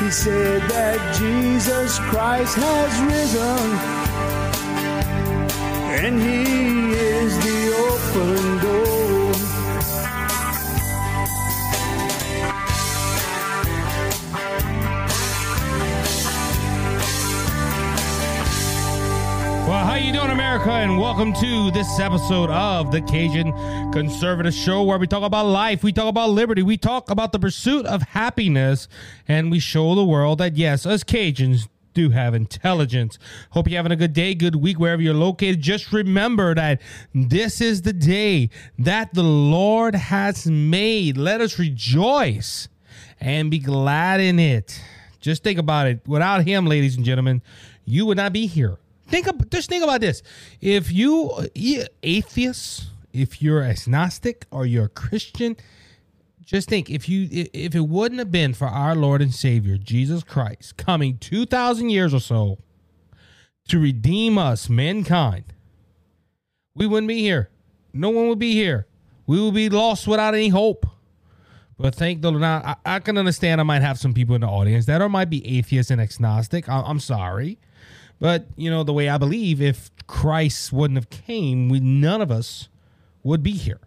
He said that Jesus Christ has risen, and He is the open door. How you doing, America? And welcome to this episode of the Cajun Conservative Show, where we talk about life, we talk about liberty, we talk about the pursuit of happiness, and we show the world that yes, us Cajuns do have intelligence. Hope you're having a good day, good week, wherever you're located. Just remember that this is the day that the Lord has made. Let us rejoice and be glad in it. Just think about it. Without Him, ladies and gentlemen, you would not be here. Think of just think about this. If you you atheist, if you're agnostic or you're a Christian, just think if you if it wouldn't have been for our Lord and Savior Jesus Christ coming 2000 years or so to redeem us mankind, we wouldn't be here. No one would be here. We would be lost without any hope. But thank the Lord. Now, I, I can understand I might have some people in the audience that are might be atheist and agnostic. I, I'm sorry. But you know, the way I believe, if Christ wouldn't have came, we none of us would be here.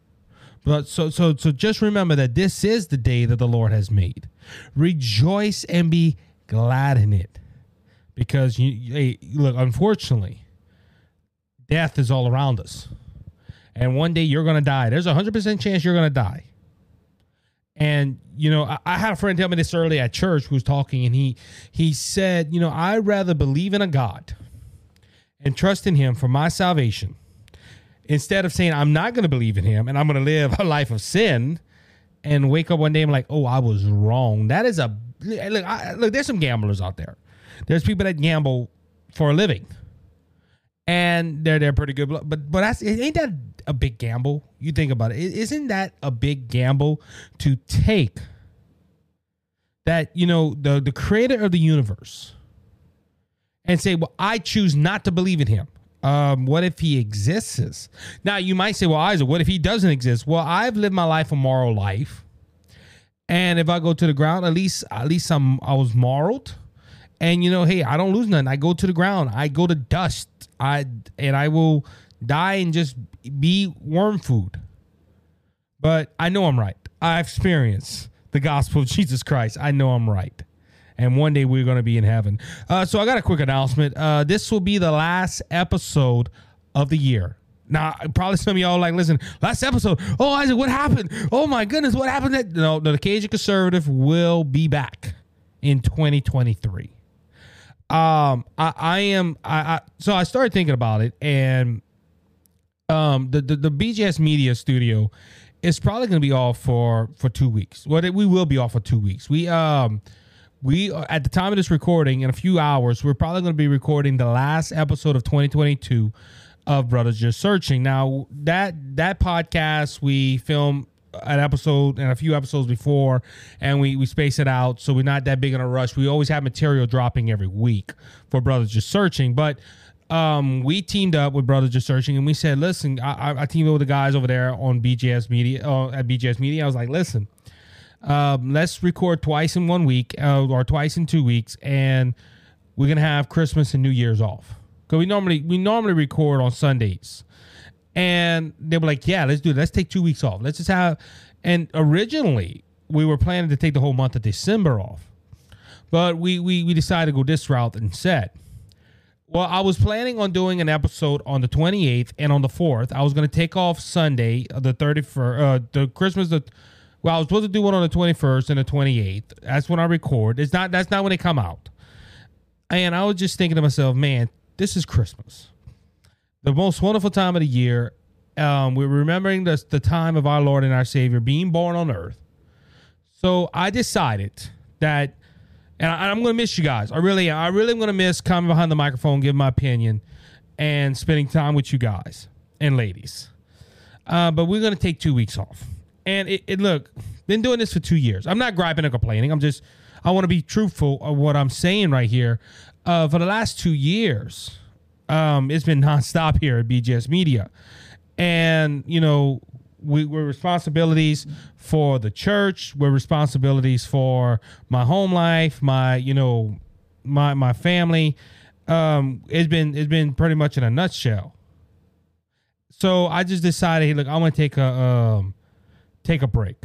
But so so so just remember that this is the day that the Lord has made. Rejoice and be glad in it. Because you hey, look, unfortunately, death is all around us. And one day you're gonna die. There's a hundred percent chance you're gonna die. And you know, I, I, had a friend tell me this early at church who was talking, and he he said, you know, I'd rather believe in a God and trust in Him for my salvation instead of saying I'm not going to believe in Him and I'm going to live a life of sin and wake up one day and I'm like, oh, I was wrong. That is a look. I, look, there's some gamblers out there. There's people that gamble for a living, and they're they're pretty good. But but that's ain't that a big gamble? You think about it. Isn't that a big gamble to take? That you know the the creator of the universe, and say, well, I choose not to believe in him. Um, what if he exists? Now you might say, well, Isaac, what if he doesn't exist? Well, I've lived my life a moral life, and if I go to the ground, at least at least I'm I was moral and you know, hey, I don't lose nothing. I go to the ground. I go to dust. I and I will die and just be worm food. But I know I'm right. I experience the gospel of Jesus Christ. I know I'm right. And one day we're going to be in heaven. Uh, so I got a quick announcement. Uh, this will be the last episode of the year. Now, probably some of y'all like, listen, last episode. Oh, Isaac, what happened? Oh my goodness, what happened? That no, the Cajun Conservative will be back in 2023 um i i am I, I so i started thinking about it and um the the, the BJS media studio is probably going to be off for for two weeks. Well we will be off for two weeks. We um we at the time of this recording in a few hours we're probably going to be recording the last episode of 2022 of brothers just searching. Now that that podcast we film an episode and a few episodes before, and we we space it out so we're not that big in a rush. We always have material dropping every week for Brothers Just Searching, but um, we teamed up with Brothers Just Searching, and we said, listen, I, I teamed up with the guys over there on BJS Media uh, at BJS Media. I was like, listen, um, let's record twice in one week uh, or twice in two weeks, and we're gonna have Christmas and New Year's off. Cause we normally we normally record on Sundays. And they were like, yeah, let's do it. Let's take two weeks off. Let's just have. And originally, we were planning to take the whole month of December off. But we, we, we decided to go this route instead. Well, I was planning on doing an episode on the 28th and on the 4th. I was going to take off Sunday, uh, the 31st, uh, the Christmas, the, well, I was supposed to do one on the 21st and the 28th. That's when I record. It's not, that's not when they come out. And I was just thinking to myself, man, this is Christmas the most wonderful time of the year. Um, we're remembering the, the time of our Lord and our Savior being born on earth. So I decided that, and I, am going to miss you guys. I really, I really am going to miss coming behind the microphone, giving my opinion, and spending time with you guys and ladies. Uh, but we're going to take two weeks off. And it, it, look, been doing this for two years. I'm not griping or complaining. I'm just, I want to be truthful of what I'm saying right here. Uh, for the last two years, um, it's been nonstop here at BJS Media, and you know we, we're responsibilities for the church. We're responsibilities for my home life, my you know, my my family. Um, it's been it's been pretty much in a nutshell. So I just decided, look, I want to take a um, take a break.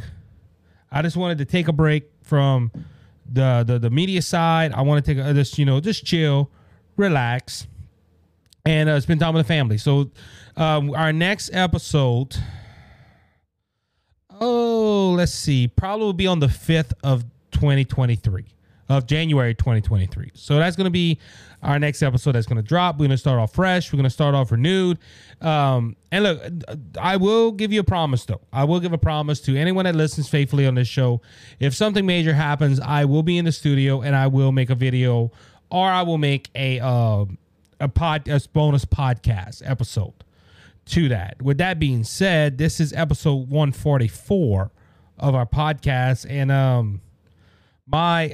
I just wanted to take a break from the the, the media side. I want to take a just you know just chill, relax, and uh, spend time with the family. So um, our next episode, oh, let's see, probably will be on the fifth of twenty twenty three of January 2023. So that's going to be our next episode that's going to drop. We're going to start off fresh. We're going to start off renewed. Um, and look, I will give you a promise though. I will give a promise to anyone that listens faithfully on this show. If something major happens, I will be in the studio and I will make a video or I will make a uh, a pod a bonus podcast episode to that. With that being said, this is episode 144 of our podcast and um my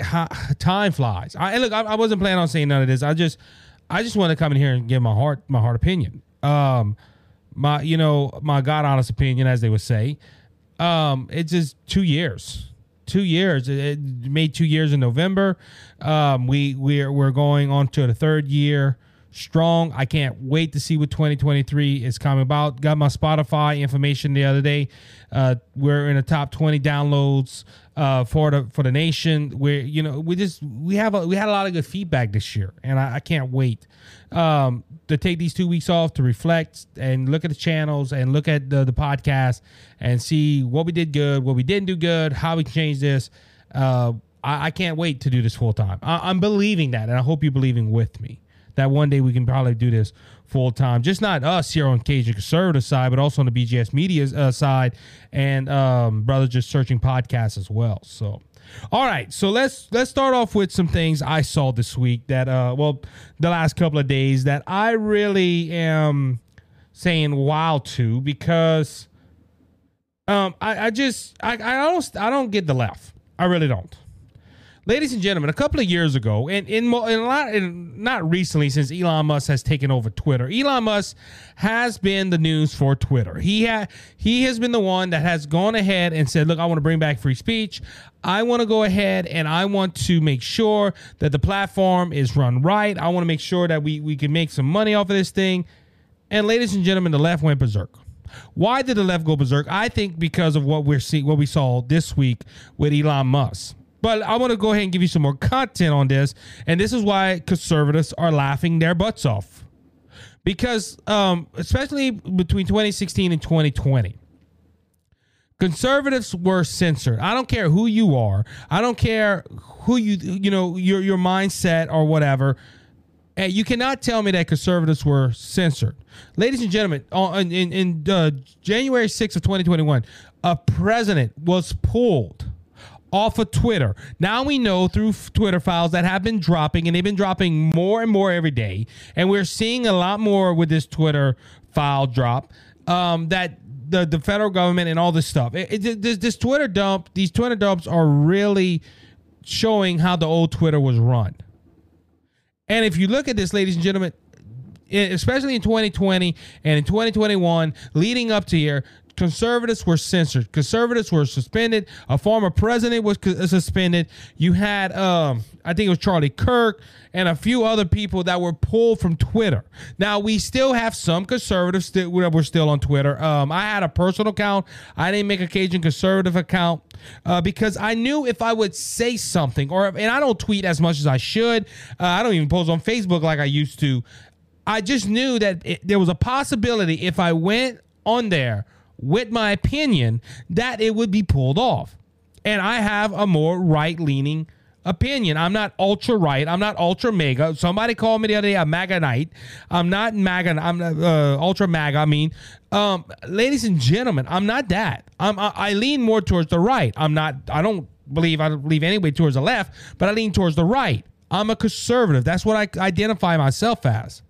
time flies. I look, I, I, wasn't planning on saying none of this. I just, I just want to come in here and give my heart, my heart opinion. Um, my, you know, my God honest opinion, as they would say. Um, it's just two years, two years. It, it made two years in November. Um, we we're we're going on to the third year strong. I can't wait to see what 2023 is coming about. Got my Spotify information the other day. Uh, we're in the top 20 downloads uh, for the for the nation. Where you know we just we have a, we had a lot of good feedback this year, and I, I can't wait um, to take these two weeks off to reflect and look at the channels and look at the the podcast and see what we did good, what we didn't do good, how we change this. Uh, I, I, can't wait to do this full time. I'm believing that, and I hope you're believing with me that one day we can probably do this full time. Just not us here on Cajun Conservative side, but also on the BJS Media uh, side and um, Brothers Just Searching podcast as well. So, all right, so let's let's start off with some things I saw this week that uh well the last couple of days that I really am saying wow to because um I, I just I, I don't I don't get the left. I really don't ladies and gentlemen, a couple of years ago, and in, in a lot, in, not recently, since Elon Musk has taken over Twitter, Elon Musk has been the news for Twitter. He he has been the one that has gone ahead and said, "Look, I want to bring back free speech. I want to go ahead and I want to make sure that the platform is run right. I want to make sure that we we can make some money off of this thing." And ladies and gentlemen, the left went berserk. Why did the left go berserk? I think because of what we're seeing, what we saw this week with Elon Musk. But I want to go ahead and give you some more content on this. And this is why conservatives are laughing their butts off. Because, um, especially between 2016 and 2020, conservatives were censored. I don't care who you are. I don't care who you, you know, your, your mindset or whatever. And you cannot tell me that conservatives were censored. Ladies and gentlemen, in, in, in uh, January 6th of 2021, a president was pulled off of Twitter. Now we know through Twitter files that have been dropping, and they've been dropping more and more every day. And we're seeing a lot more with this Twitter file drop. Um, that the the federal government and all this stuff. It, it, this, this Twitter dump, these Twitter dumps are really showing how the old Twitter was run. And if you look at this, ladies and gentlemen, especially in 2020 and in 2021, leading up to here, conservatives were censored. Conservatives were suspended. A former president was suspended. You had, um, I think it was Charlie Kirk and a few other people that were pulled from Twitter. Now we still have some conservatives that were still on Twitter. Um, I had a personal account. I didn't make a Cajun conservative account uh, because I knew if I would say something, or and I don't tweet as much as I should. Uh, I don't even post on Facebook like I used to. I just knew that it, there was a possibility if I went on there with my opinion that it would be pulled off. And I have a more right leaning opinion. I'm not ultra right. I'm not ultra mega. Somebody called me the other day a MAGA knight. I'm not MAGA. I'm uh, ultra MAGA. I mean, um, ladies and gentlemen, I'm not that. I'm, I, I lean more towards the right. I'm not. I don't believe I don't believe anyway towards the left, but I lean towards the right. I'm a conservative. That's what I identify myself as.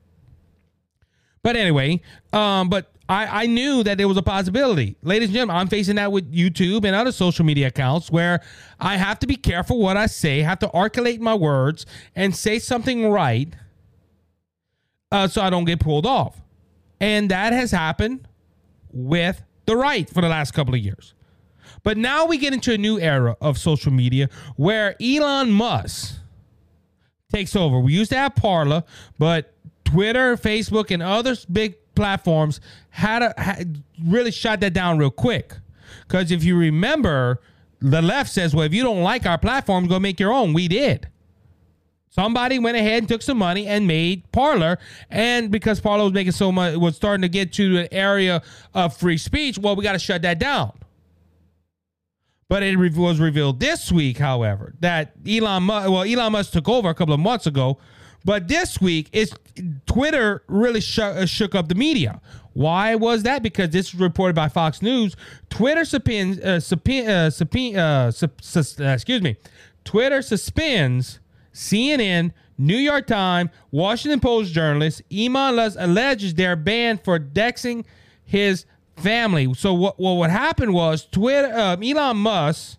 But anyway, um, but I, I knew that there was a possibility. Ladies and gentlemen, I'm facing that with YouTube and other social media accounts where I have to be careful what I say, have to articulate my words and say something right uh, so I don't get pulled off. And that has happened with the right for the last couple of years. But now we get into a new era of social media where Elon Musk takes over. We used to have Parler, but Twitter, Facebook, and other big platforms had, a, had really shot that down real quick. Because if you remember, the left says, well, if you don't like our platform, go make your own. We did. Somebody went ahead and took some money and made Parler, and because Parler was making so much, was starting to get to an area of free speech. Well, we got to shut that down. But it was revealed this week, however, that Elon Musk, well, Elon Musk took over a couple of months ago, but this week it's Twitter really sh- uh, shook up the media. Why was that? Because this is reported by Fox News. Twitter suspends, uh, uh, uh, uh, excuse me, Twitter suspends CNN, New York Times, Washington Post journalist Elon Musk alleges they're banned for doxxing his family. So what what, what happened was Twitter uh, Elon Musk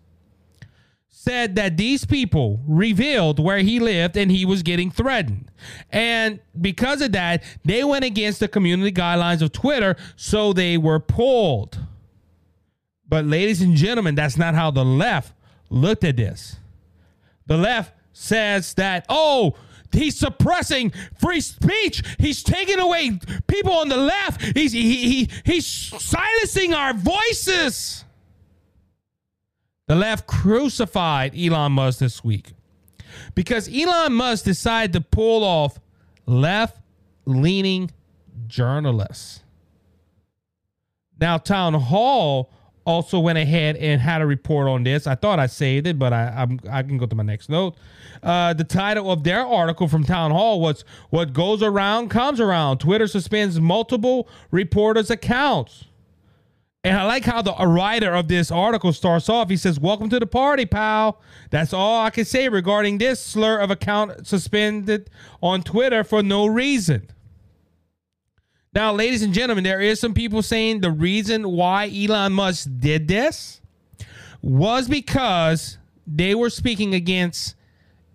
said that these people revealed where he lived and he was getting threatened. And because of that, they went against the community guidelines of Twitter, so they were pulled. But ladies and gentlemen, that's not how the left looked at this. The left says that, oh, he's suppressing free speech. He's taking away people on the left. He's he, he he's silencing our voices. The left crucified Elon Musk this week because Elon Musk decided to pull off left-leaning journalists. Now, Town Hall also went ahead and had a report on this. I thought I saved it, but I I'm, i can go to my next note. Uh, the title of their article from Town Hall was "What Goes Around Comes Around." Twitter suspends multiple reporters' accounts. And I like how the writer of this article starts off. He says, Welcome to the party, pal. That's all I can say regarding this slur of account suspended on Twitter for no reason. Now, ladies and gentlemen, there is some people saying the reason why Elon Musk did this was because they were speaking against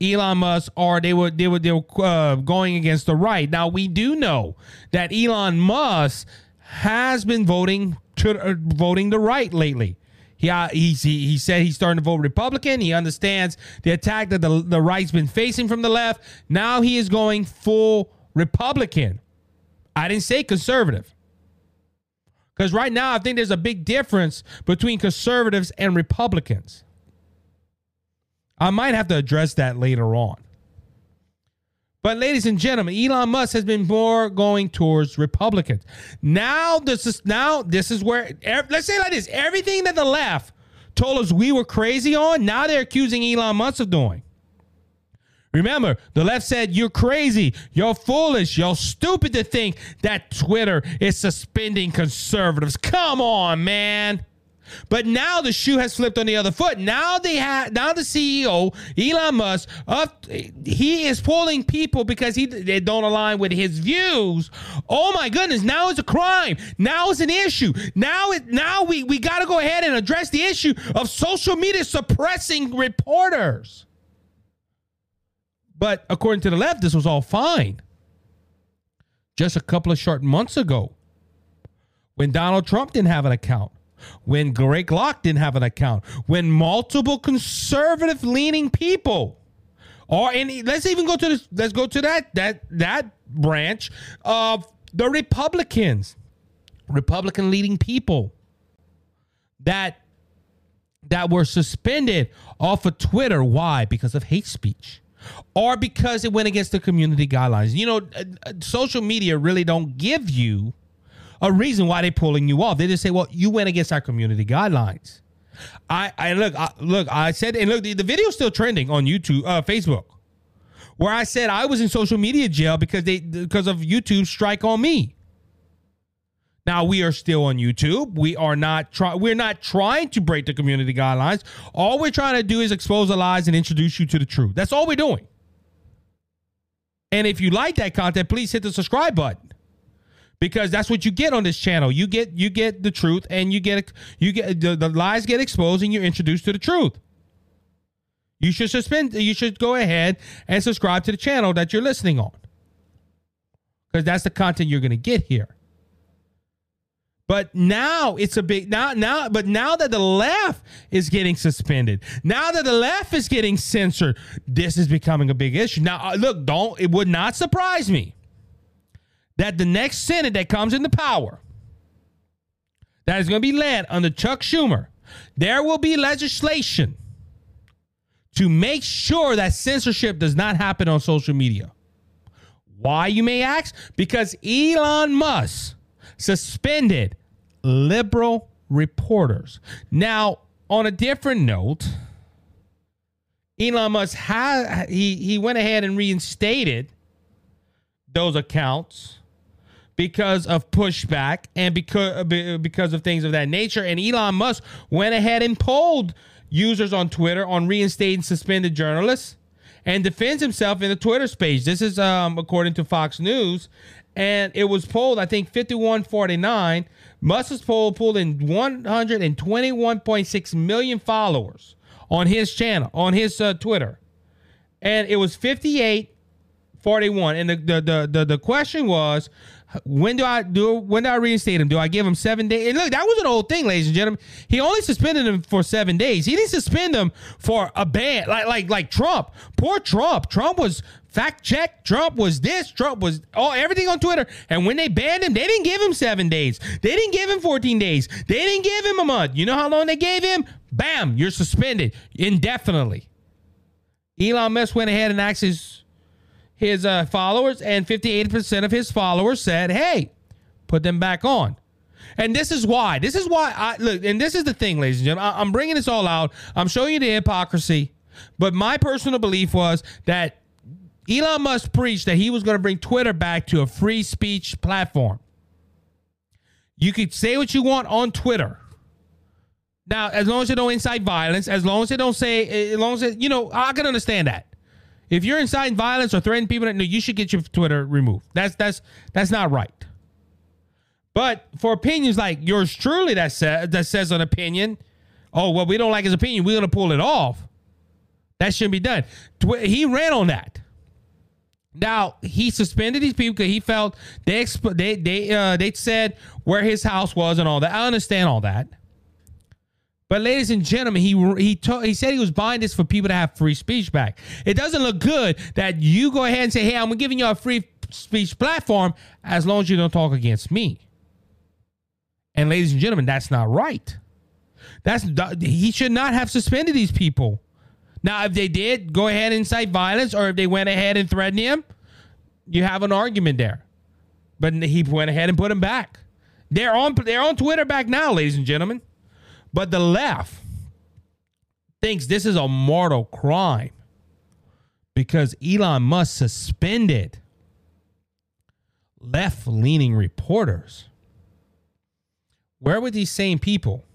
Elon Musk or they were they were they were uh, going against the right. Now we do know that Elon Musk has been voting to uh, voting the right lately. He, uh, he, he said he's starting to vote Republican. He understands the attack that the, the right's been facing from the left. Now he is going full Republican. I didn't say conservative. Because right now, I think there's a big difference between conservatives and Republicans. I might have to address that later on. But, ladies and gentlemen, Elon Musk has been more going towards Republicans. Now, this is now this is where let's say like this: everything that the left told us we were crazy on, now they're accusing Elon Musk of doing. Remember, the left said you're crazy, you're foolish, you're stupid to think that Twitter is suspending conservatives. Come on, man. But now the shoe has flipped on the other foot. Now they have now the CEO Elon Musk up he is pulling people because he they don't align with his views. Oh my goodness! Now it's a crime. Now it's an issue. Now it now we we got to go ahead and address the issue of social media suppressing reporters. But according to the left, this was all fine. Just a couple of short months ago, when Donald Trump didn't have an account, when Greg Locke didn't have an account, when multiple conservative leaning people or any let's even go to this let's go to that that that branch of the Republicans, Republican leading people that that were suspended off of Twitter. Why? Because of hate speech or because it went against the community guidelines. You know, uh, uh, social media really don't give you a reason why they're pulling you off. They just say, "Well, you went against our community guidelines." I, I look, I, look. I said, and look, the, the video's still trending on YouTube, uh, Facebook, where I said I was in social media jail because they because of YouTube strike on me. Now we are still on YouTube. We are not trying. We're not trying to break the community guidelines. All we're trying to do is expose the lies and introduce you to the truth. That's all we're doing. And if you like that content, please hit the subscribe button because that's what you get on this channel. You get you get the truth, and you get you get the, the lies get exposed, and you're introduced to the truth. You should suspend. You should go ahead and subscribe to the channel that you're listening on because that's the content you're going to get here. But now it's a big now now but now that the left is getting suspended, now that the left is getting censored, this is becoming a big issue. Now uh, look, don't it would not surprise me that the next Senate that comes into power that is going to be led under Chuck Schumer, there will be legislation to make sure that censorship does not happen on social media. Why, you may ask? Because Elon Musk suspended liberal reporters. Now, on a different note, Elon Musk he he went ahead and reinstated those accounts because of pushback and because because of things of that nature. And Elon Musk went ahead and polled users on Twitter on reinstating suspended journalists and defends himself in the Twitter space. This is um, according to Fox News. And it was polled, I think, 5149. Musk's poll pulled in 121.6 million followers on his channel, on his uh, Twitter. And it was 58 41. And the, the, the, the, the question was, when do I do? When do I reinstate him? Do I give him seven days? And look, that was an old thing, ladies and gentlemen. He only suspended him for seven days. He didn't suspend him for a ban, like like like Trump. Poor Trump. Trump was fact check. Trump was this. Trump was all everything on Twitter. And when they banned him, they didn't give him seven days. They didn't give him fourteen days. They didn't give him a month. You know how long they gave him? Bam, you're suspended indefinitely. Elon Musk went ahead and asked his uh, followers, and 58% of his followers said, hey, put them back on. And this is why. This is why I look, and this is the thing, ladies and gentlemen. I, I'm bringing this all out. I'm showing you the hypocrisy. But my personal belief was that Elon Musk preached that he was going to bring Twitter back to a free speech platform. You could say what you want on Twitter. Now, as long as you don't incite violence, as long as you don't say, as long as it, you know, I can understand that. If you're inciting violence or threatening people, no, you should get your Twitter removed. That's that's that's not right. But for opinions like yours truly that says that says an opinion, oh well, we don't like his opinion, we're gonna pull it off. That shouldn't be done. He ran on that. Now he suspended these people because he felt they exp- they they uh, they said where his house was and all that. I understand all that. But ladies and gentlemen, he he told, he said he was buying this for people to have free speech back. It doesn't look good that you go ahead and say, "Hey, I'm giving you a free speech platform as long as you don't talk against me." And ladies and gentlemen, that's not right. That's he should not have suspended these people. Now, if they did go ahead and incite violence, or if they went ahead and threatened him, you have an argument there. But he went ahead and put him back. They're on they're on Twitter back now, ladies and gentlemen. But the left thinks this is a mortal crime because Elon Musk suspended left leaning reporters. Where were these same people?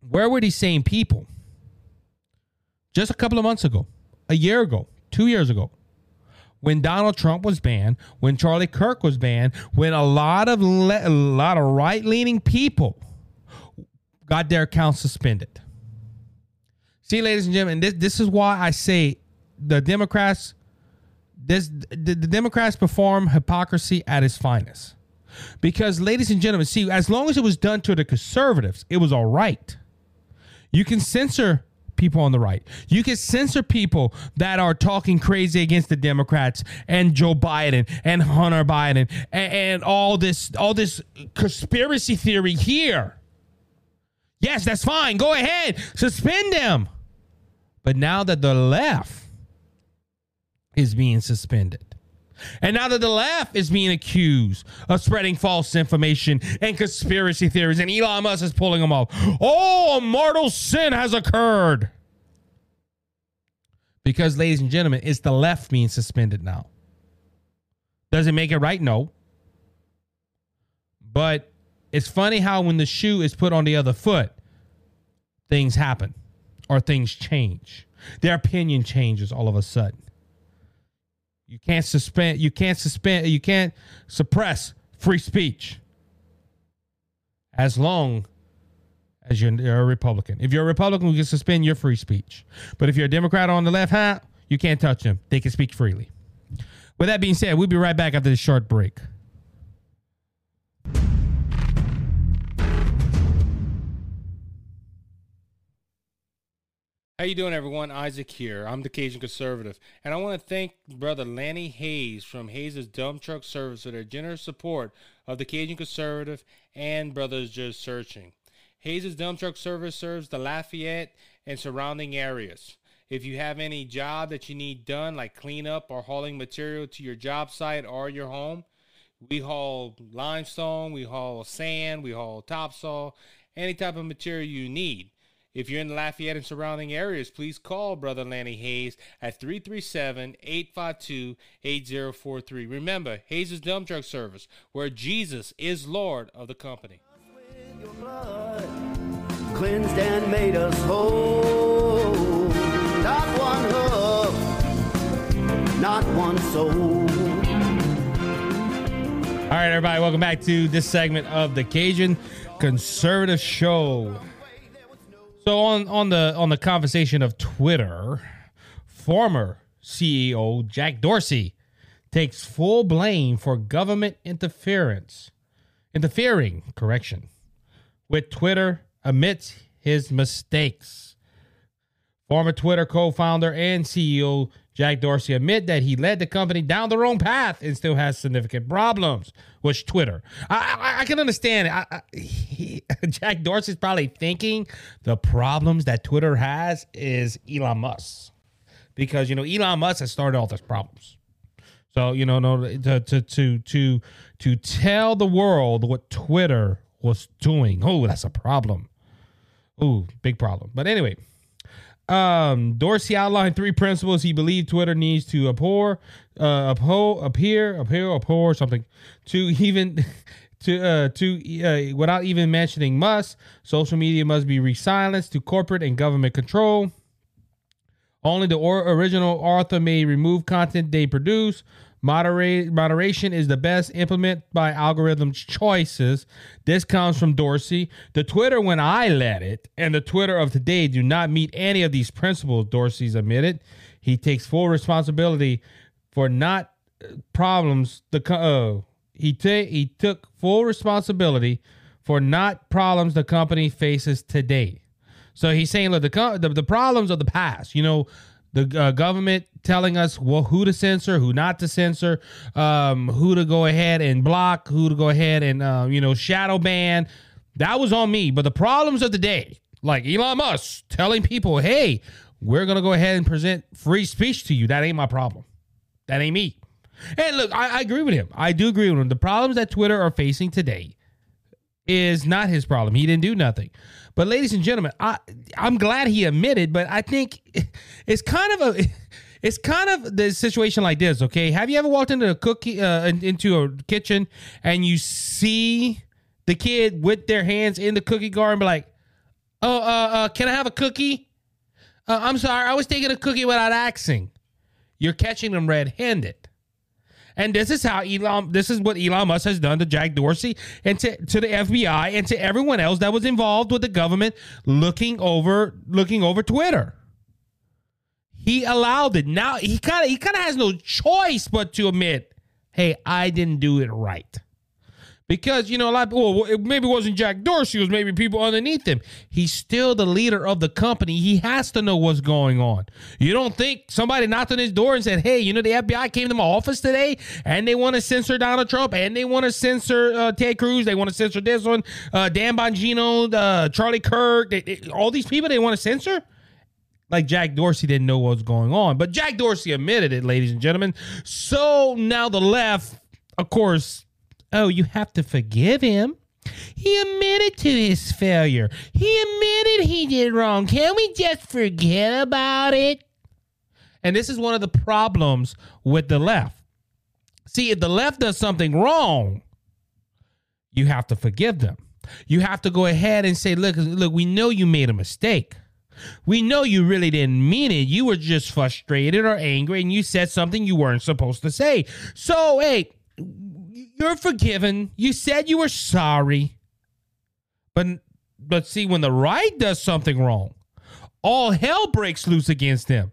Where were these same people? Just a couple of months ago, a year ago, two years ago, when Donald Trump was banned, when Charlie Kirk was banned, when a lot of le- a lot of right leaning people got their accounts suspended. See, ladies and gentlemen, this this is why I say the Democrats this the, the Democrats perform hypocrisy at its finest. Because, ladies and gentlemen, see, as long as it was done to the conservatives, it was all right. You can censor people on the right. You can censor people that are talking crazy against the Democrats and Joe Biden and Hunter Biden and, and all this all this conspiracy theory here. Yes, that's fine. Go ahead. Suspend them. But now that the left is being suspended, and now that the left is being accused of spreading false information and conspiracy theories, and Elon Musk is pulling them off. Oh, a mortal sin has occurred. Because, ladies and gentlemen, it's the left being suspended now. Does it make it right? No. But it's funny how when the shoe is put on the other foot, things happen or things change. Their opinion changes all of a sudden. You can't suspend. You can't suspend. You can't suppress free speech as long as you're, a Republican. If you're a Republican, we can suspend your free speech. But if you're a Democrat on the left, huh, you can't touch them. They can speak freely. With that being said, we'll be right back after this short break. How you doing, everyone? Isaac here. I'm the Cajun Conservative, and I want to thank Brother Lanny Hayes from Hayes' Dump Truck Service for their generous support of the Cajun Conservative and Brothers Just Searching. Hayes' Dump Truck Service serves the Lafayette and surrounding areas. If you have any job that you need done, like cleanup or hauling material to your job site or your home, we haul limestone, we haul sand, we haul topsoil, any type of material you need. If you're in the Lafayette and surrounding areas, please call Brother Lanny Hayes at 337 852 8043. Remember, Hayes' Dump Truck Service, where Jesus is Lord of the company. Cleansed and made us whole. Not one hoof, not one soul. All right, everybody, welcome back to this segment of the Cajun Conservative Show. So on on the on the conversation of Twitter, former CEO Jack Dorsey takes full blame for government interference, interfering, correction, with Twitter amidst his mistakes. Former Twitter co-founder and CEO Jack Dorsey admit that he led the company down the wrong path and still has significant problems with Twitter. I, I, I can understand. I, I, he, Jack Dorsey's probably thinking the problems that Twitter has is Elon Musk, because you know Elon Musk has started all those problems. So you know, no, to to to to to tell the world what Twitter was doing. Oh, that's a problem. Oh, big problem. But anyway. Um, Dorsey outlined three principles he believed Twitter needs to abhor, uh, uphold, appear, appear, abhor something to even to uh to uh, without even mentioning must. Social media Musk be re-silenced to corporate and government control. Only the or- original author may remove content they produce. Moderate, moderation is the best implement by algorithm choices. This comes from Dorsey. The Twitter when I led it and the Twitter of today do not meet any of these principles, Dorsey's admitted. He takes full responsibility for not uh, problems the uh, he ta- he took full responsibility for not problems the company faces today. So he's saying, look, the, co- the, the problems of the past, you know, the uh, government telling us well who to censor, who not to censor, um, who to go ahead and block, who to go ahead and uh, you know shadow ban. That was on me. But the problems of the day, like Elon Musk telling people, "Hey, we're gonna go ahead and present free speech to you," that ain't my problem. That ain't me. And look, I, I agree with him. I do agree with him. The problems that Twitter are facing today is not his problem. He didn't do nothing. But ladies and gentlemen, I I'm glad he admitted, but I think it's kind of a it's kind of the situation like this, okay? Have you ever walked into a cookie uh, into a kitchen and you see the kid with their hands in the cookie jar and be like, "Oh, uh, uh can I have a cookie?" Uh, I'm sorry, I was taking a cookie without asking. You're catching them red-handed. And this is how Elon, this is what Elon Musk has done to Jack Dorsey and to, to the FBI and to everyone else that was involved with the government looking over looking over Twitter. He allowed it. Now he kind of he kind of has no choice but to admit, "Hey, I didn't do it right." Because you know a lot. Of, well, it maybe it wasn't Jack Dorsey. It was maybe people underneath him. He's still the leader of the company. He has to know what's going on. You don't think somebody knocked on his door and said, "Hey, you know the FBI came to my office today and they want to censor Donald Trump and they want to censor uh, Ted Cruz. They want to censor this one, uh, Dan Bongino, uh, Charlie Kirk. They, they, all these people they want to censor." Like Jack Dorsey didn't know what was going on. But Jack Dorsey admitted it, ladies and gentlemen. So now the left, of course, oh, you have to forgive him. He admitted to his failure. He admitted he did wrong. Can we just forget about it? And this is one of the problems with the left. See, if the left does something wrong, you have to forgive them. You have to go ahead and say, look, look, we know you made a mistake. We know you really didn't mean it. You were just frustrated or angry and you said something you weren't supposed to say. So, hey, you're forgiven. You said you were sorry. But but see when the right does something wrong, all hell breaks loose against them.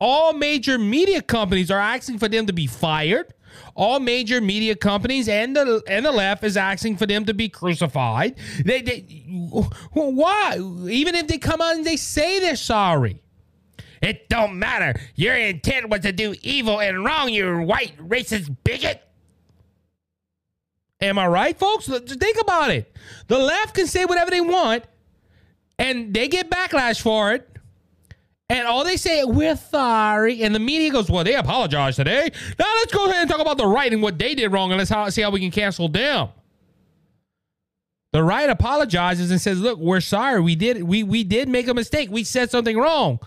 All major media companies are asking for them to be fired. All major media companies and the and the left is asking for them to be crucified. They, they why? Even if they come out and they say they're sorry, It don't matter. Your intent was to do evil and wrong, you white racist bigot. Am I right, folks? Think about it. The left can say whatever they want, and they get backlash for it. And all they say, we're sorry. And the media goes, well, they apologize today. Now let's go ahead and talk about the right and what they did wrong, and let's see how we can cancel them. The right apologizes and says, "Look, we're sorry. We did we we did make a mistake. We said something wrong."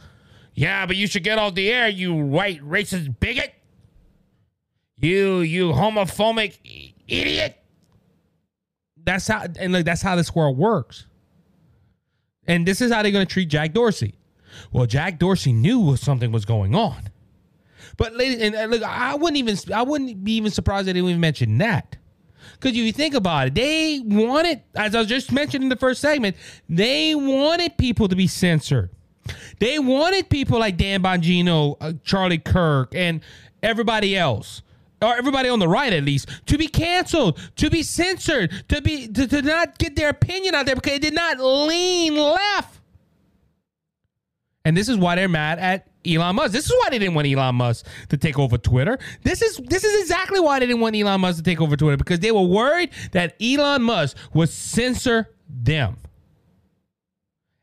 Yeah, but you should get off the air, you white racist bigot. You you homophobic idiot. That's how and look, that's how this world works. And this is how they're going to treat Jack Dorsey. Well, Jack Dorsey knew something was going on. But ladies and look, I wouldn't even I wouldn't be even surprised they didn't even mention that. Because if you think about it, they wanted, as I was just mentioned in the first segment, they wanted people to be censored. They wanted people like Dan Bongino, uh, Charlie Kirk, and everybody else, or everybody on the right at least, to be canceled, to be censored, to be to, to not get their opinion out there because they did not lean left. And this is why they're mad at Elon Musk. This is why they didn't want Elon Musk to take over Twitter. This is this is exactly why they didn't want Elon Musk to take over Twitter because they were worried that Elon Musk would censor them.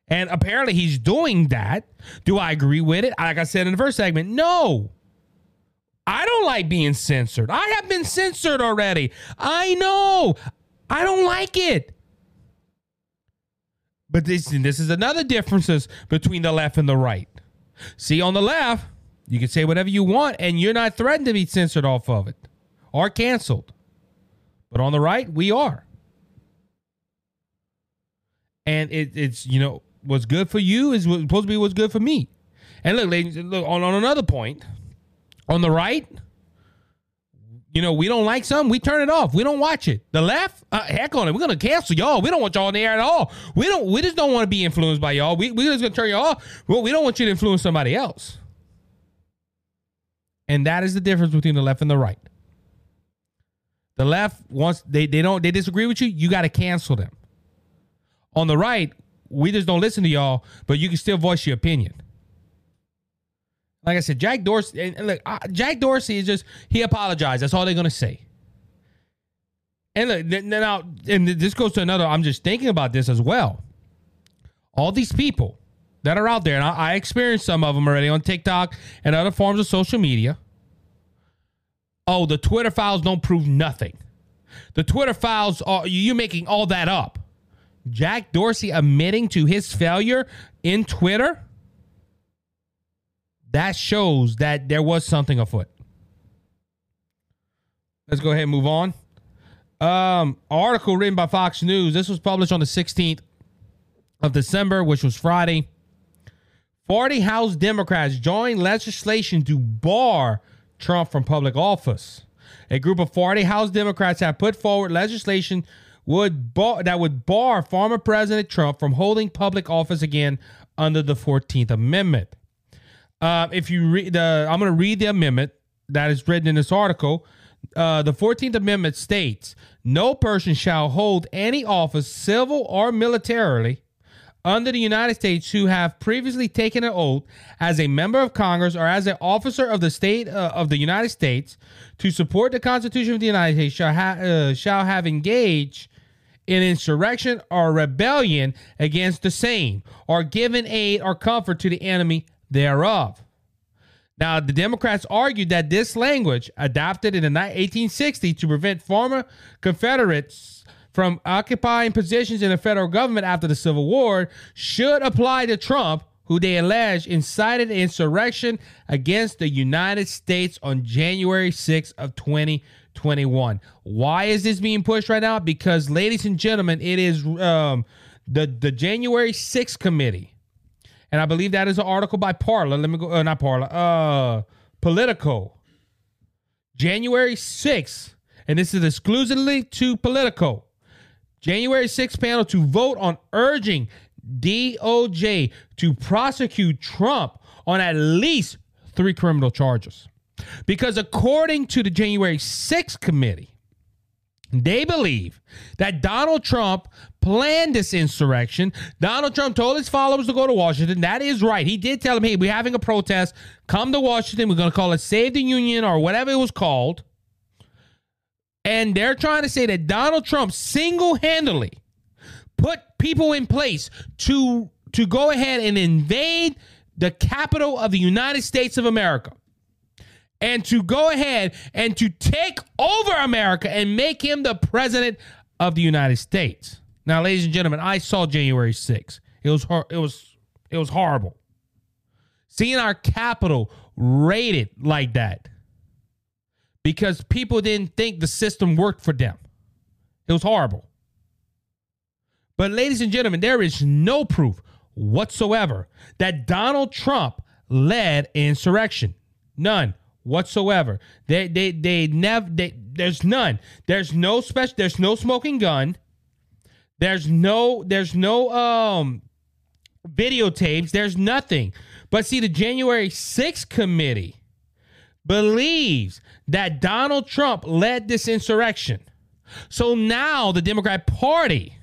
And apparently he's doing that. Do I agree with it? Like I said in the first segment, no. I don't like being censored. I have been censored already. I know. I don't like it. But this this is another differences between the left and the right. See, on the left, you can say whatever you want and you're not threatened to be censored off of it or canceled. But on the right, we are. And it, it's, you know, what's good for you is supposed to be what's good for me. And look, ladies, look, on, on another point, on the right, you know, we don't like something, we turn it off. We don't watch it. The left, uh, heck on it. We're gonna cancel y'all. We don't want y'all in the air at all. We don't. We just don't want to be influenced by y'all. We we just gonna turn y'all off. Well, we don't want you to influence somebody else. And that is the difference between the left and the right. The left wants they they don't they disagree with you. You got to cancel them. On the right, we just don't listen to y'all, but you can still voice your opinion. Like I said, Jack Dorsey. And look, uh, Jack Dorsey is just he apologized. That's all they're gonna say. And look, now, and this goes to another. I'm just thinking about this as well. All these people that are out there, and I, I experienced some of them already on TikTok and other forms of social media. Oh, the Twitter files don't prove nothing. The Twitter files are you making all that up. Jack Dorsey admitting to his failure in Twitter that shows that there was something afoot. Let's go ahead and move on. Um, article written by Fox News. This was published on the 16th of December, which was Friday. 40 House Democrats joined legislation to bar Trump from public office. A group of 40 House Democrats have put forward legislation would bar, that would bar former President Trump from holding public office again under the 14th Amendment. Uh, if you read the, I'm going to read the amendment that is written in this article. Uh, the 14th Amendment states no person shall hold any office, civil or militarily, under the United States who have previously taken an oath as a member of Congress or as an officer of the state uh, of the United States to support the Constitution of the United States shall, ha- uh, shall have engaged in insurrection or rebellion against the same or given aid or comfort to the enemy thereof. Now, the Democrats argued that this language, adopted in the 1860 to prevent former Confederates from occupying positions in the federal government after the Civil War, should apply to Trump, who they allege incited insurrection against the United States on January 6 of 2021. Why is this being pushed right now? Because, ladies and gentlemen, it is um, the the January 6th committee and I believe that is an article by Parla. Let me go, uh, not Parla, uh, Politico. January 6th, and this is exclusively to Politico. January 6th panel to vote on urging DOJ to prosecute Trump on at least three criminal charges. Because according to the January 6th committee, They believe that Donald Trump planned this insurrection. Donald Trump told his followers to go to Washington. That is right. He did tell them, hey, we're having a protest. Come to Washington. We're going to call it Save the Union or whatever it was called. And they're trying to say that Donald Trump single handedly put people in place to, to go ahead and invade the capital of the United States of America and to go ahead and to take over America and make him the president of the United States. Now, ladies and gentlemen, I saw January 6th. It was hor- it was it was horrible. Seeing our capital raided like that because people didn't think the system worked for them. It was horrible. But ladies and gentlemen, there is no proof whatsoever that Donald Trump led insurrection. None whatsoever. They they they never they, there's none. There's no special there's no smoking gun. There's no there's no um videotapes. There's nothing. But see the January 6th committee believes that Donald Trump led this insurrection. So now the Democrat Party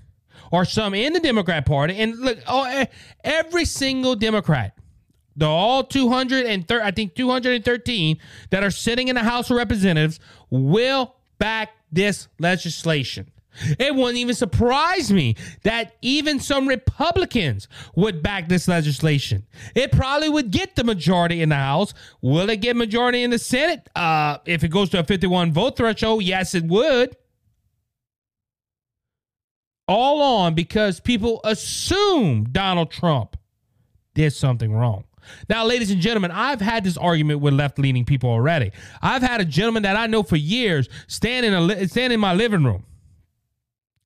or some in the Democrat Party and look oh, every single Democrat the all 230, I think 213 that are sitting in the House of Representatives will back this legislation. It wouldn't even surprise me that even some Republicans would back this legislation. It probably would get the majority in the House. Will it get majority in the Senate? Uh, if it goes to a 51 vote threshold, yes, it would. All on because people assume Donald Trump did something wrong. Now, ladies and gentlemen, I've had this argument with left leaning people already. I've had a gentleman that I know for years stand in, a, stand in my living room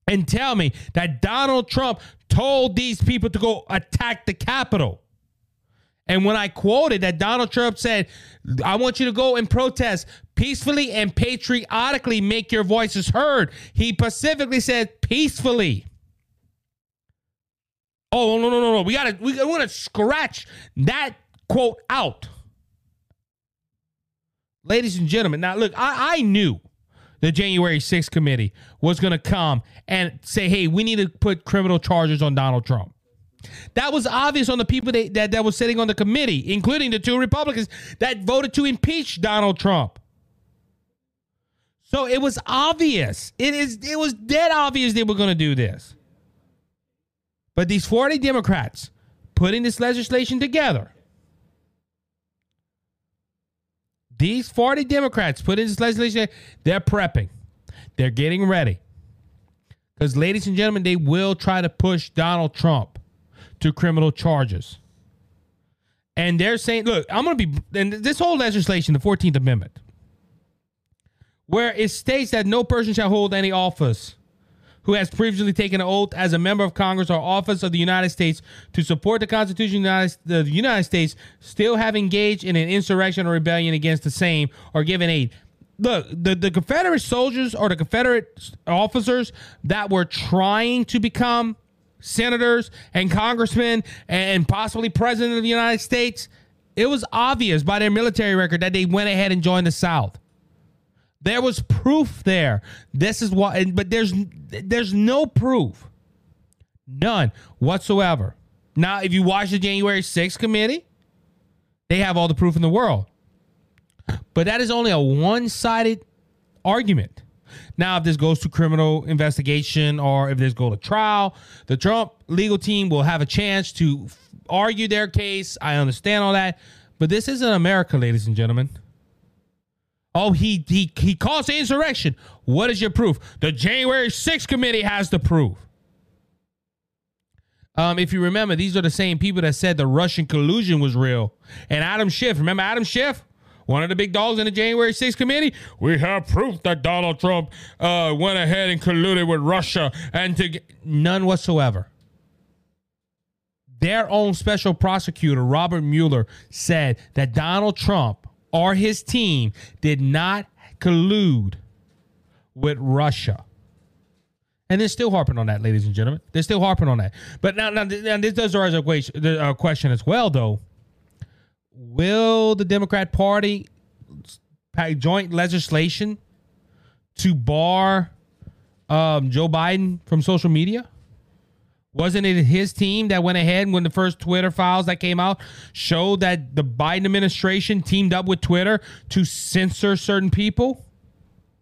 and tell me that Donald Trump told these people to go attack the Capitol. And when I quoted that Donald Trump said, I want you to go and protest peacefully and patriotically, make your voices heard, he specifically said peacefully. Oh no no no no! We gotta we want to scratch that quote out, ladies and gentlemen. Now look, I I knew the January 6th committee was to come and say, "Hey, we need to put criminal charges on Donald Trump." That was obvious on the people that, that, was sitting on the committee, including the two Republicans that voted to impeach Donald Trump. So it was obvious. It is it was dead obvious they were to do this. But these 40 Democrats putting this legislation together, these 40 Democrats putting this legislation, they're prepping. They're getting ready. Because, ladies and gentlemen, they will try to push Donald Trump to criminal charges. And they're saying, look, I'm going to be, and this whole legislation, the 14th Amendment, where it states that no person shall hold any office who has previously taken an oath as a member of Congress or office of the United States to support the Constitution of the United States still have engaged in an insurrection or rebellion against the same or given aid. Look, the, the Confederate soldiers or the Confederate officers that were trying to become senators and congressmen and possibly president of the United States, it was obvious by their military record that they went ahead and joined the South. There was proof there. This is why, but there's there's no proof, none whatsoever. Now, if you watch the January 6th committee, they have all the proof in the world. But that is only a one-sided argument. Now, if this goes to criminal investigation or if this go to trial, the Trump legal team will have a chance to argue their case. I understand all that, but this isn't America, ladies and gentlemen. Oh, he he he caused the insurrection. What is your proof? The January 6th committee has the proof. Um, if you remember, these are the same people that said the Russian collusion was real. And Adam Schiff, remember Adam Schiff? One of the big dogs in the January 6th committee. We have proof that Donald Trump uh, went ahead and colluded with Russia and to get none whatsoever. Their own special prosecutor, Robert Mueller, said that Donald Trump or his team did not collude with Russia. And they're still harping on that, ladies and gentlemen. They're still harping on that. But now, now, now this does raise a question as well, though. Will the Democrat Party joint legislation to bar um, Joe Biden from social media? Wasn't it his team that went ahead when the first Twitter files that came out showed that the Biden administration teamed up with Twitter to censor certain people?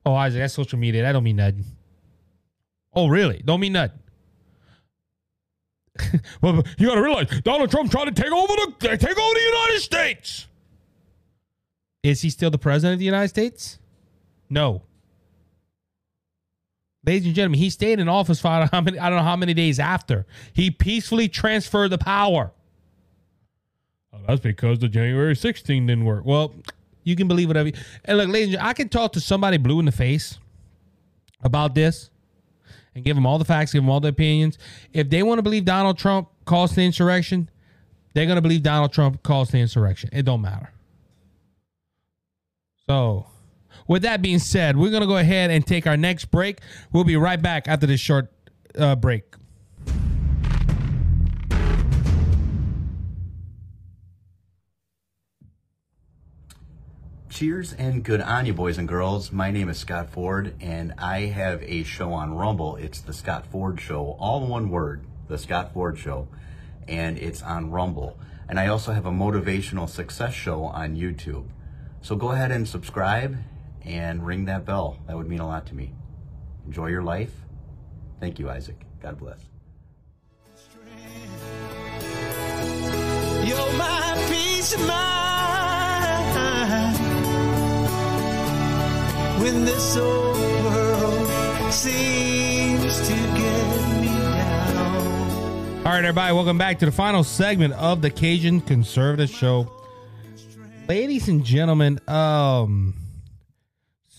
Oh, Isaac, that's social media. That don't mean nothing. Oh, really? Don't mean nothing. well, you got to realize Donald Trump trying to take over the uh, take over the United States. Is he still the president of the United States? No. Ladies and gentlemen, he stayed in office for I don't, know how many, days after. He peacefully transferred the power. Oh, that's because the January 16 didn't work. Well, you can believe whatever. You, and look, ladies and gentlemen, I can talk to somebody blue in the face about this and give them all the facts, give them all the opinions. If they want to believe Donald Trump caused the insurrection, they're going to believe Donald Trump caused the insurrection. It don't matter. So, with that being said, we're going to go ahead and take our next break. We'll be right back after this short uh, break. Cheers and good on you, boys and girls. My name is Scott Ford, and I have a show on Rumble. It's the Scott Ford Show, all in one word, the Scott Ford Show, and it's on Rumble. And I also have a motivational success show on YouTube. So go ahead and subscribe and ring that bell. That would mean a lot to me. Enjoy your life. Thank you, Isaac. God bless. You're my peace of mind when this old world seems to get me down. All right, everybody, welcome back to the final segment of the Cajun Conservative Show. Ladies and gentlemen, um,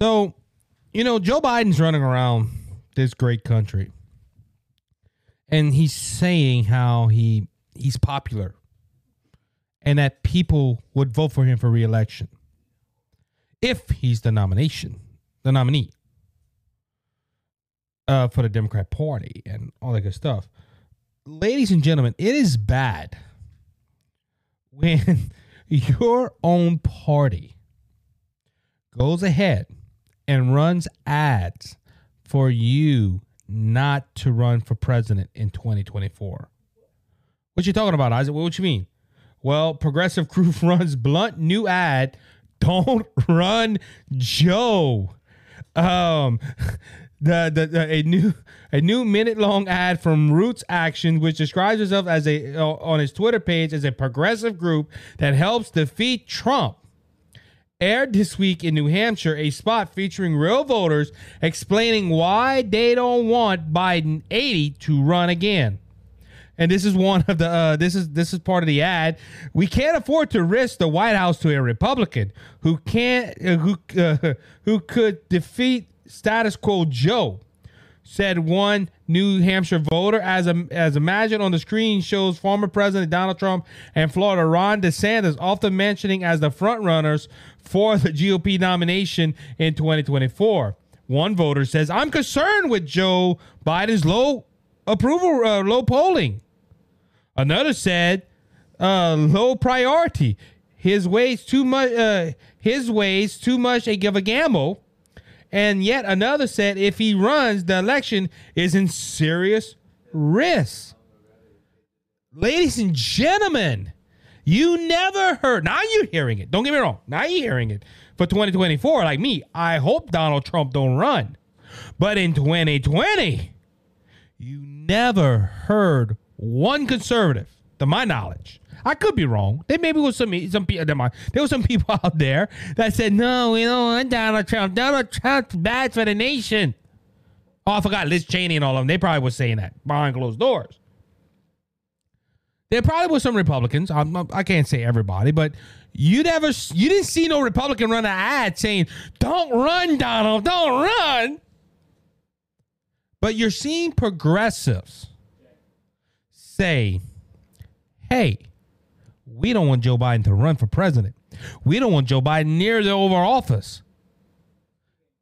so you know, Joe Biden's running around this great country, and he's saying how he he's popular, and that people would vote for him for reelection if he's the nomination, the nominee uh, for the Democrat Party and all that good stuff. Ladies and gentlemen, it is bad when your own party goes ahead and runs ads for you not to run for president in 2024. What you talking about, Isaac? What you mean? Well, Progressive Group runs blunt new ad. Don't run Joe. Um, the, the, the a new a new minute long ad from Roots Action, which describes itself as a uh, on his Twitter page as a progressive group that helps defeat Trump. Aired this week in New Hampshire, a spot featuring real voters explaining why they don't want Biden 80 to run again and this is one of the uh, this is this is part of the ad. We can't afford to risk the White House to a Republican who can't uh, who uh, who could defeat status quo Joe. Said one New Hampshire voter, as a, as imagined on the screen, shows former President Donald Trump and Florida Ron DeSantis often mentioning as the frontrunners for the GOP nomination in 2024. One voter says, "I'm concerned with Joe Biden's low approval, uh, low polling." Another said, uh, low priority. His ways too much. Uh, his ways too much a give a gamble. And yet another said, if he runs, the election is in serious risk. Ladies and gentlemen, you never heard. Now you're hearing it. Don't get me wrong. Now you're hearing it for 2024. Like me, I hope Donald Trump don't run. But in 2020, you never heard one conservative, to my knowledge. I could be wrong. There maybe was some some people. There were some people out there that said, "No, we don't want Donald Trump. Donald Trump's bad for the nation." Oh, I forgot Liz Cheney and all of them. They probably were saying that behind closed doors. There probably was some Republicans. I'm, I can't say everybody, but you never, you didn't see no Republican run an ad saying, "Don't run, Donald. Don't run." But you're seeing progressives say, hey, we don't want Joe Biden to run for president. We don't want Joe Biden near the Oval Office.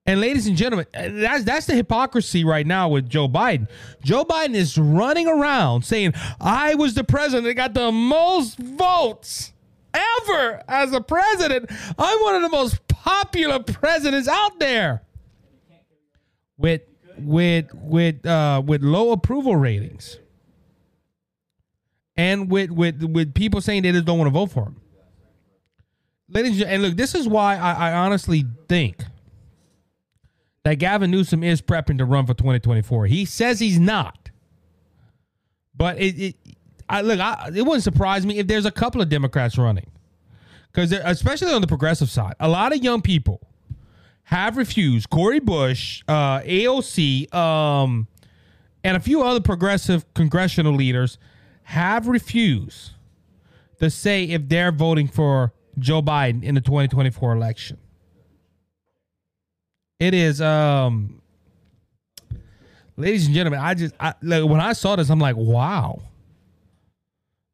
And ladies and gentlemen, that's that's the hypocrisy right now with Joe Biden. Joe Biden is running around saying, "I was the president that got the most votes ever as a president. I'm one of the most popular presidents out there." With with with uh, with low approval ratings, and with with with people saying they just don't want to vote for him. Ladies and look, this is why I, I honestly think that Gavin Newsom is prepping to run for 2024. He says he's not, but it, it I look, I, it wouldn't surprise me if there's a couple of Democrats running, because especially on the progressive side, a lot of young people have refused. Cori Bush, uh, AOC, um, and a few other progressive congressional leaders have refused to say if they're voting for Joe Biden in the 2024 election. It is, um, ladies and gentlemen, I just, I, like, when I saw this, I'm like, wow.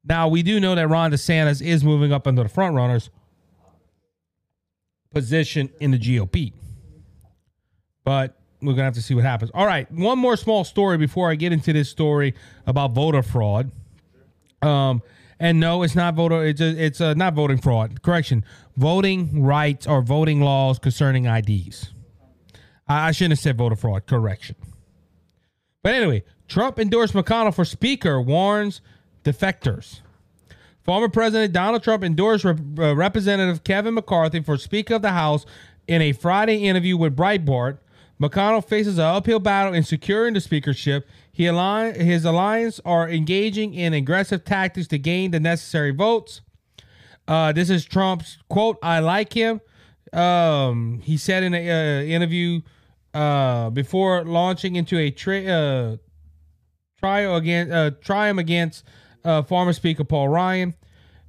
Now, we do know that Ron DeSantis is moving up into the front runners position in the GOP. But we're going to have to see what happens. All right, one more small story before I get into this story about voter fraud. Um, and no, it's not voter. It's a, it's a, not voting fraud. Correction: voting rights or voting laws concerning IDs. I, I shouldn't have said voter fraud. Correction. But anyway, Trump endorsed McConnell for Speaker. Warns defectors. Former President Donald Trump endorsed Rep- uh, Representative Kevin McCarthy for Speaker of the House in a Friday interview with Breitbart. McConnell faces an uphill battle in securing the speakership. He align, his alliance are engaging in aggressive tactics to gain the necessary votes. Uh, this is Trump's quote. I like him. Um, he said in an uh, interview uh, before launching into a uh, trial against uh, triumph against uh, former Speaker Paul Ryan.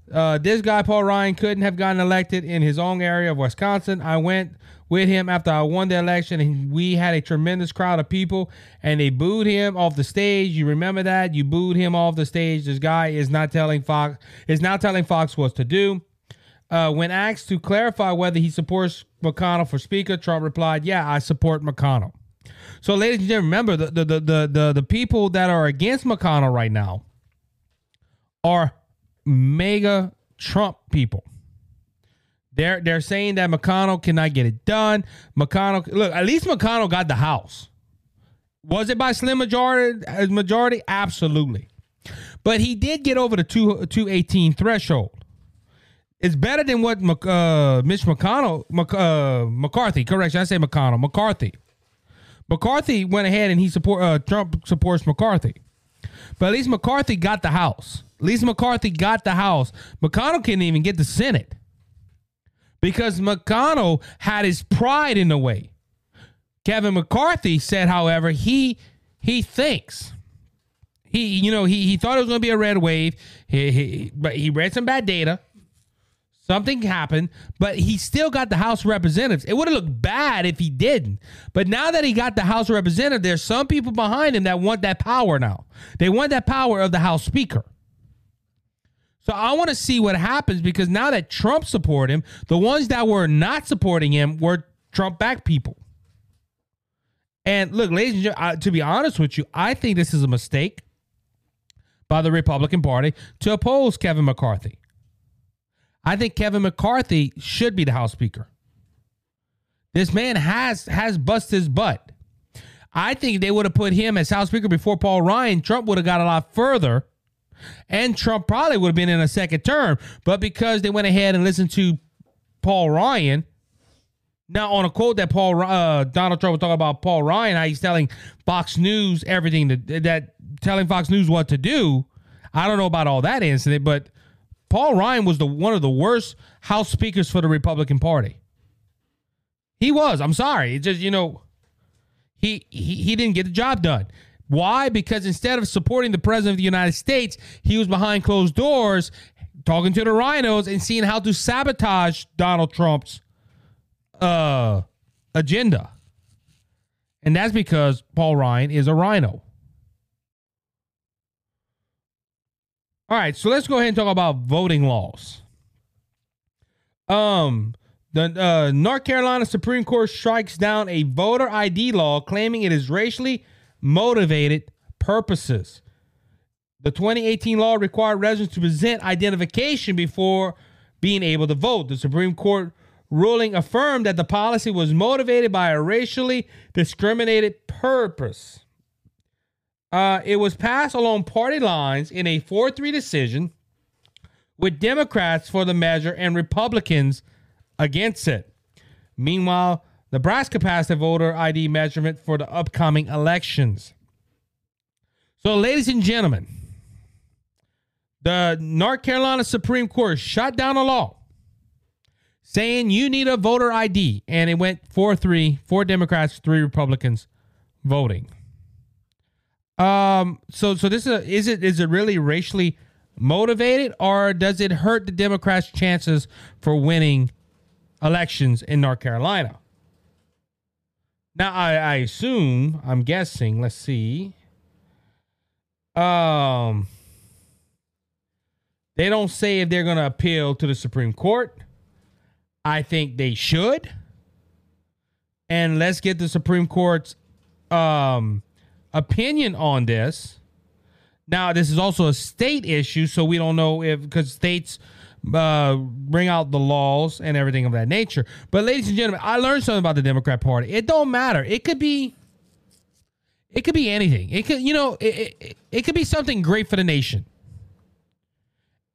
Uh, this guy, Paul Ryan, couldn't have gotten elected in his own area of Wisconsin. I went with him after I won the election, and we had a tremendous crowd of people, and they booed him off the stage. You remember that? You booed him off the stage. This guy is not telling Fox is now telling Fox what to do. Uh, when asked to clarify whether he supports McConnell for Speaker, Trump replied, "Yeah, I support McConnell." So, ladies and gentlemen, remember the the the the the, the people that are against McConnell right now are MAGA Trump people. They're they're saying that McConnell cannot get it done. McConnell, look, at least McConnell got the House. Was it by slim majority? Majority, absolutely. But he did get over the two two eighteen threshold. It's better than what uh, Mitch McConnell, uh, McCarthy, correction, I say McConnell, McCarthy. McCarthy went ahead and he support uh, Trump supports McCarthy, but at least McCarthy got the House. At least McCarthy got the House. McConnell couldn't even get the Senate because McConnell had his pride in the way. Kevin McCarthy said, however, he he thinks he you know he he thought it was going to be a red wave, he, he, but he read some bad data. Something happened, but he still got the House Representatives. It would have looked bad if he didn't. But now that he got the House of Representatives, there's some people behind him that want that power now. They want that power of the House Speaker. So I want to see what happens because now that Trump support him, the ones that were not supporting him were Trump back people. And look, ladies and gentlemen, to be honest with you, I think this is a mistake by the Republican Party to oppose Kevin McCarthy. I think Kevin McCarthy should be the House Speaker. This man has has busted his butt. I think they would have put him as House Speaker before Paul Ryan. Trump would have got a lot further and Trump probably would have been in a second term. But because they went ahead and listened to Paul Ryan, now on a quote that Paul uh, Donald Trump was talking about Paul Ryan, how he's telling Fox News everything that, that telling Fox News what to do. I don't know about all that incident, but Paul Ryan was the one of the worst House speakers for the Republican Party. He was. I'm sorry. It's just you know, he he he didn't get the job done. Why? Because instead of supporting the president of the United States, he was behind closed doors talking to the RINOs and seeing how to sabotage Donald Trump's uh, agenda. And that's because Paul Ryan is a RINO. All right, so let's go ahead and talk about voting laws. Um, the uh, North Carolina Supreme Court strikes down a voter ID law claiming it is racially motivated purposes. The 2018 law required residents to present identification before being able to vote. The Supreme Court ruling affirmed that the policy was motivated by a racially discriminated purpose. Uh, it was passed along party lines in a 4 3 decision with Democrats for the measure and Republicans against it. Meanwhile, Nebraska passed a voter ID measurement for the upcoming elections. So, ladies and gentlemen, the North Carolina Supreme Court shot down a law saying you need a voter ID, and it went 4 3, four Democrats, three Republicans voting. Um, so so this is a, is it is it really racially motivated, or does it hurt the Democrats' chances for winning elections in North Carolina? Now I, I assume, I'm guessing, let's see. Um they don't say if they're going to appeal to the Supreme Court. I think they should. And let's get the Supreme Court's um, opinion on this. Now, this is also a state issue, so we don't know if because states uh, bring out the laws and everything of that nature. But, ladies and gentlemen, I learned something about the Democrat Party. It don't matter. It could be, it could be anything. It could, you know, it, it, it could be something great for the nation.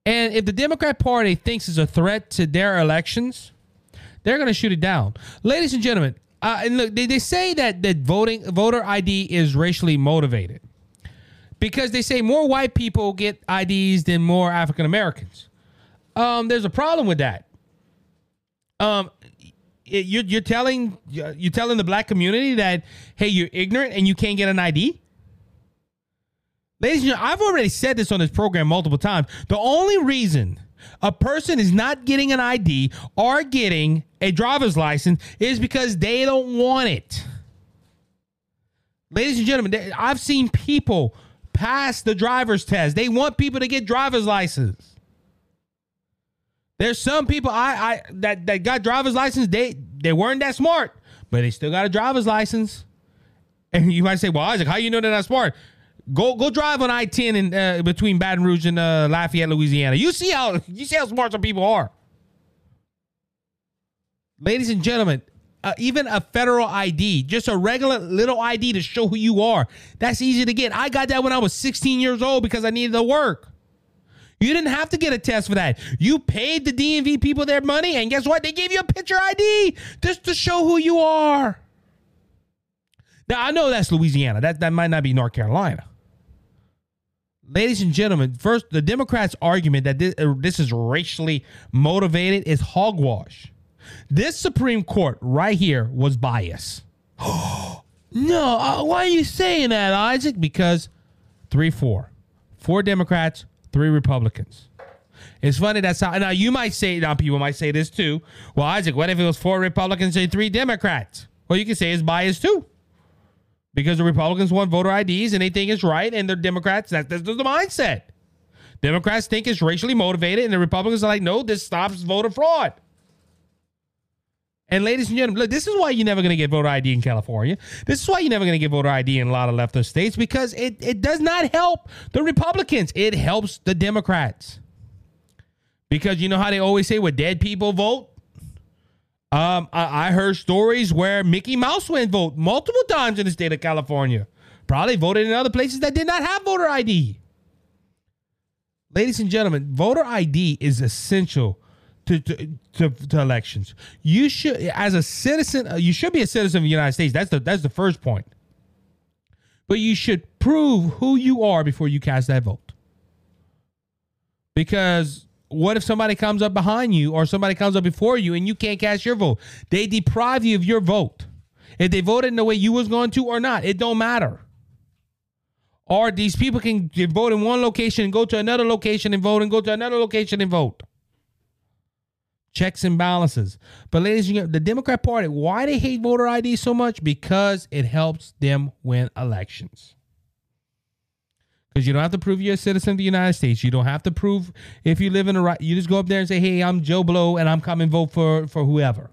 And if the Democrat Party thinks it's a threat to their elections, they're going to shoot it down. Ladies and gentlemen, uh, and look, they, they say that that voting voter ID is racially motivated because they say more white people get IDs than more African Americans. Um, there's a problem with that. Um, it, you're, you're telling you're telling the black community that hey, you're ignorant and you can't get an ID. Ladies and gentlemen, I've already said this on this program multiple times. The only reason a person is not getting an ID or getting a driver's license is because they don't want it. Ladies and gentlemen, I've seen people pass the driver's test. They want people to get driver's license. There's some people I, I that, that got driver's license, they they weren't that smart, but they still got a driver's license. And you might say, well, Isaac, how you know they're not smart? Go go drive on I ten in uh, between Baton Rouge and uh, Lafayette, Louisiana. You see how you see how smart some people are. Ladies and gentlemen, uh, even a federal ID, just a regular little ID to show who you are, that's easy to get. I got that when I was 16 years old because I needed to work. You didn't have to get a test for that. You paid the DMV people their money, and guess what? They gave you a picture ID just to show who you are. Now I know that's Louisiana. That that might not be North Carolina ladies and gentlemen, first, the Democrats' argument that this, uh, this is racially motivated is hogwash. This Supreme Court right here was biased. no, uh, why are you saying that, Isaac? Because three, four, four Democrats, three Republicans. It's funny that's how. Now you might say now people might say this too. Well, Isaac, what if it was four Republicans and three Democrats? Well, you can say it's biased too because the Republicans want voter IDs and they think it's right, and the Democrats, that, that's the mindset. Democrats think it's racially motivated, and the Republicans are like, no, this stops voter fraud. And ladies and gentlemen, look, this is why you're never going to get voter ID in California. This is why you're never going to get voter ID in a lot of leftist states because it, it does not help the Republicans. It helps the Democrats. Because you know how they always say, where dead people vote? Um, I, I heard stories where Mickey Mouse went vote multiple times in the state of California. Probably voted in other places that did not have voter ID. Ladies and gentlemen, voter ID is essential to, to, to, elections. You should, as a citizen, uh, you should be a citizen of the United States. That's the that's the first point. But you should prove who you are before you cast that vote. Because what if somebody comes up behind you or somebody comes up before you and you can't cast your vote? They deprive you of your vote. If they voted in the way you was going to or not, it don't matter. Or these people can vote in one location and go to another location and vote and go to another location and vote. Checks and balances. But ladies and gentlemen, the Democrat Party, why they hate voter ID so much? Because it helps them win elections because you don't have to prove you're a citizen of the United States. You don't have to prove if you live in the right. You just go up there and say, "Hey, I'm Joe Blow, and I'm coming vote for for whoever,"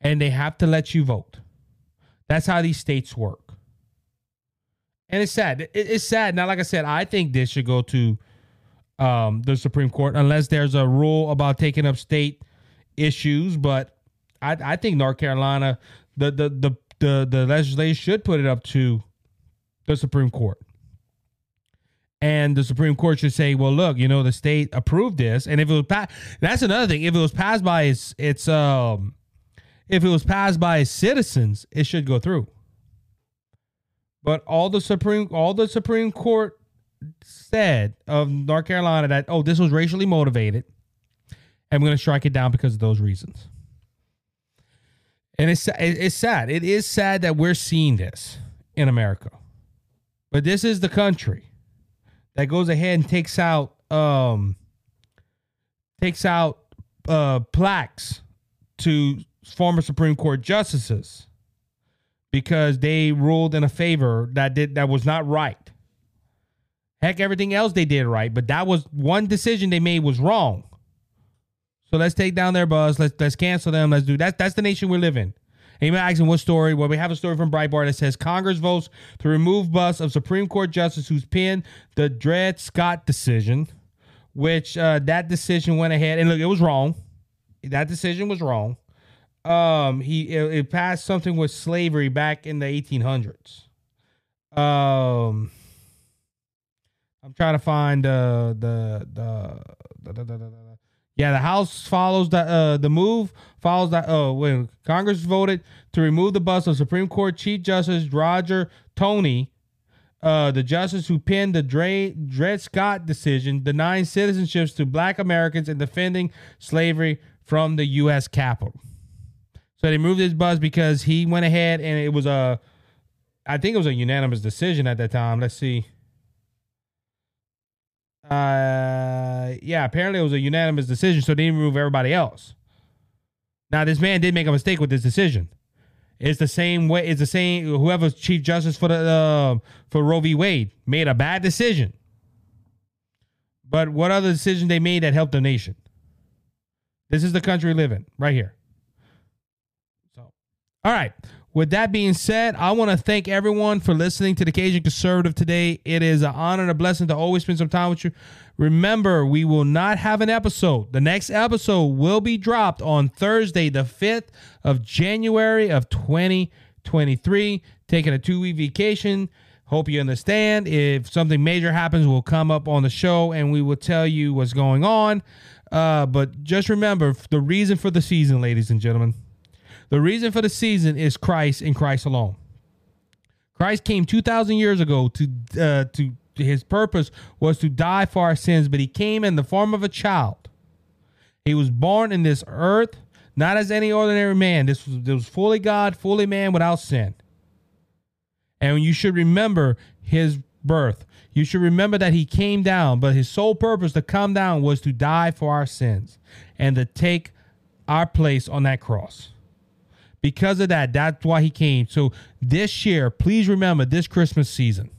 and they have to let you vote. That's how these states work, and it's sad. It's sad. Now, like I said, I think this should go to um, the Supreme Court unless there's a rule about taking up state issues, but I, I think North Carolina, the, the the the the legislature should put it up to the Supreme Court. And the Supreme Court should say, "Well, look, you know, the state approved this, and if it was passed, that's another thing. If it was passed by its, its um, if it was passed by its citizens, it should go through. But all the Supreme, all the Supreme Court said of North Carolina that, oh, this was racially motivated, and we're going to strike it down because of those reasons. And it's it's sad. It is sad that we're seeing this in America, but this is the country that goes ahead and takes out um takes out uh plaques to former Supreme Court justices because they ruled in a favor that did that was not right. Heck, everything else they did right, but that was one decision they made was wrong. So let's take down their buzz. Let's let's cancel them. Let's do that. That's the nation we live in. Amy asking what story? Well, we have a story from Breitbart that says Congress votes to remove bus of Supreme Court justice who's pinned the Dred Scott decision, which uh, that decision went ahead and look, it was wrong. That decision was wrong. Um, he it, it passed something with slavery back in the 1800s. Um, I'm trying to find uh, the the the, the, the, yeah, the House follows the uh, the move follows that. Oh, when Congress voted to remove the bust of Supreme Court Chief Justice Roger Taney, uh, the justice who penned the Dre, Dred Scott decision denying citizenships to Black Americans and defending slavery from the U.S. Capitol. So they moved his buzz because he went ahead and it was a, I think it was a unanimous decision at that time. Let's see. Uh, yeah, apparently it was a unanimous decision, so they didn't remove everybody else. Now, this man did make a mistake with this decision. It's the same way. It's the same. Whoever's chief justice for the uh, for Roe v. Wade made a bad decision. But what other decision they made that helped the nation? This is the country we live in, right here. So, all right. With that being said, I want to thank everyone for listening to the Cajun Conservative today. It is an honor and a blessing to always spend some time with you. Remember, we will not have an episode. The next episode will be dropped on Thursday, the 5th of January of 2023. Taking a two week vacation. Hope you understand. If something major happens, we'll come up on the show and we will tell you what's going on. Uh, but just remember the reason for the season, ladies and gentlemen. The reason for the season is Christ and Christ alone. Christ came 2,000 years ago to uh, to his purpose was to die for our sins, but he came in the form of a child. He was born in this earth, not as any ordinary man. This was, this was fully God, fully man, without sin. And you should remember his birth. You should remember that he came down, but his sole purpose to come down was to die for our sins and to take our place on that cross. Because of that, that's why he came. So this year, please remember this Christmas season,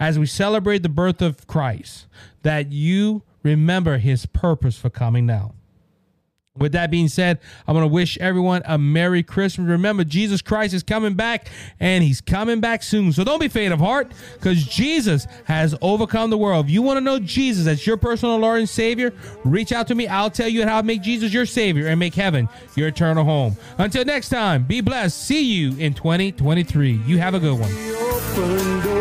as we celebrate the birth of Christ, that you remember his purpose for coming down. With that being said, I want to wish everyone a Merry Christmas. Remember, Jesus Christ is coming back and he's coming back soon. So don't be faint of heart because Jesus has overcome the world. If you want to know Jesus as your personal Lord and Savior, reach out to me. I'll tell you how to make Jesus your Savior and make heaven your eternal home. Until next time, be blessed. See you in 2023. You have a good one.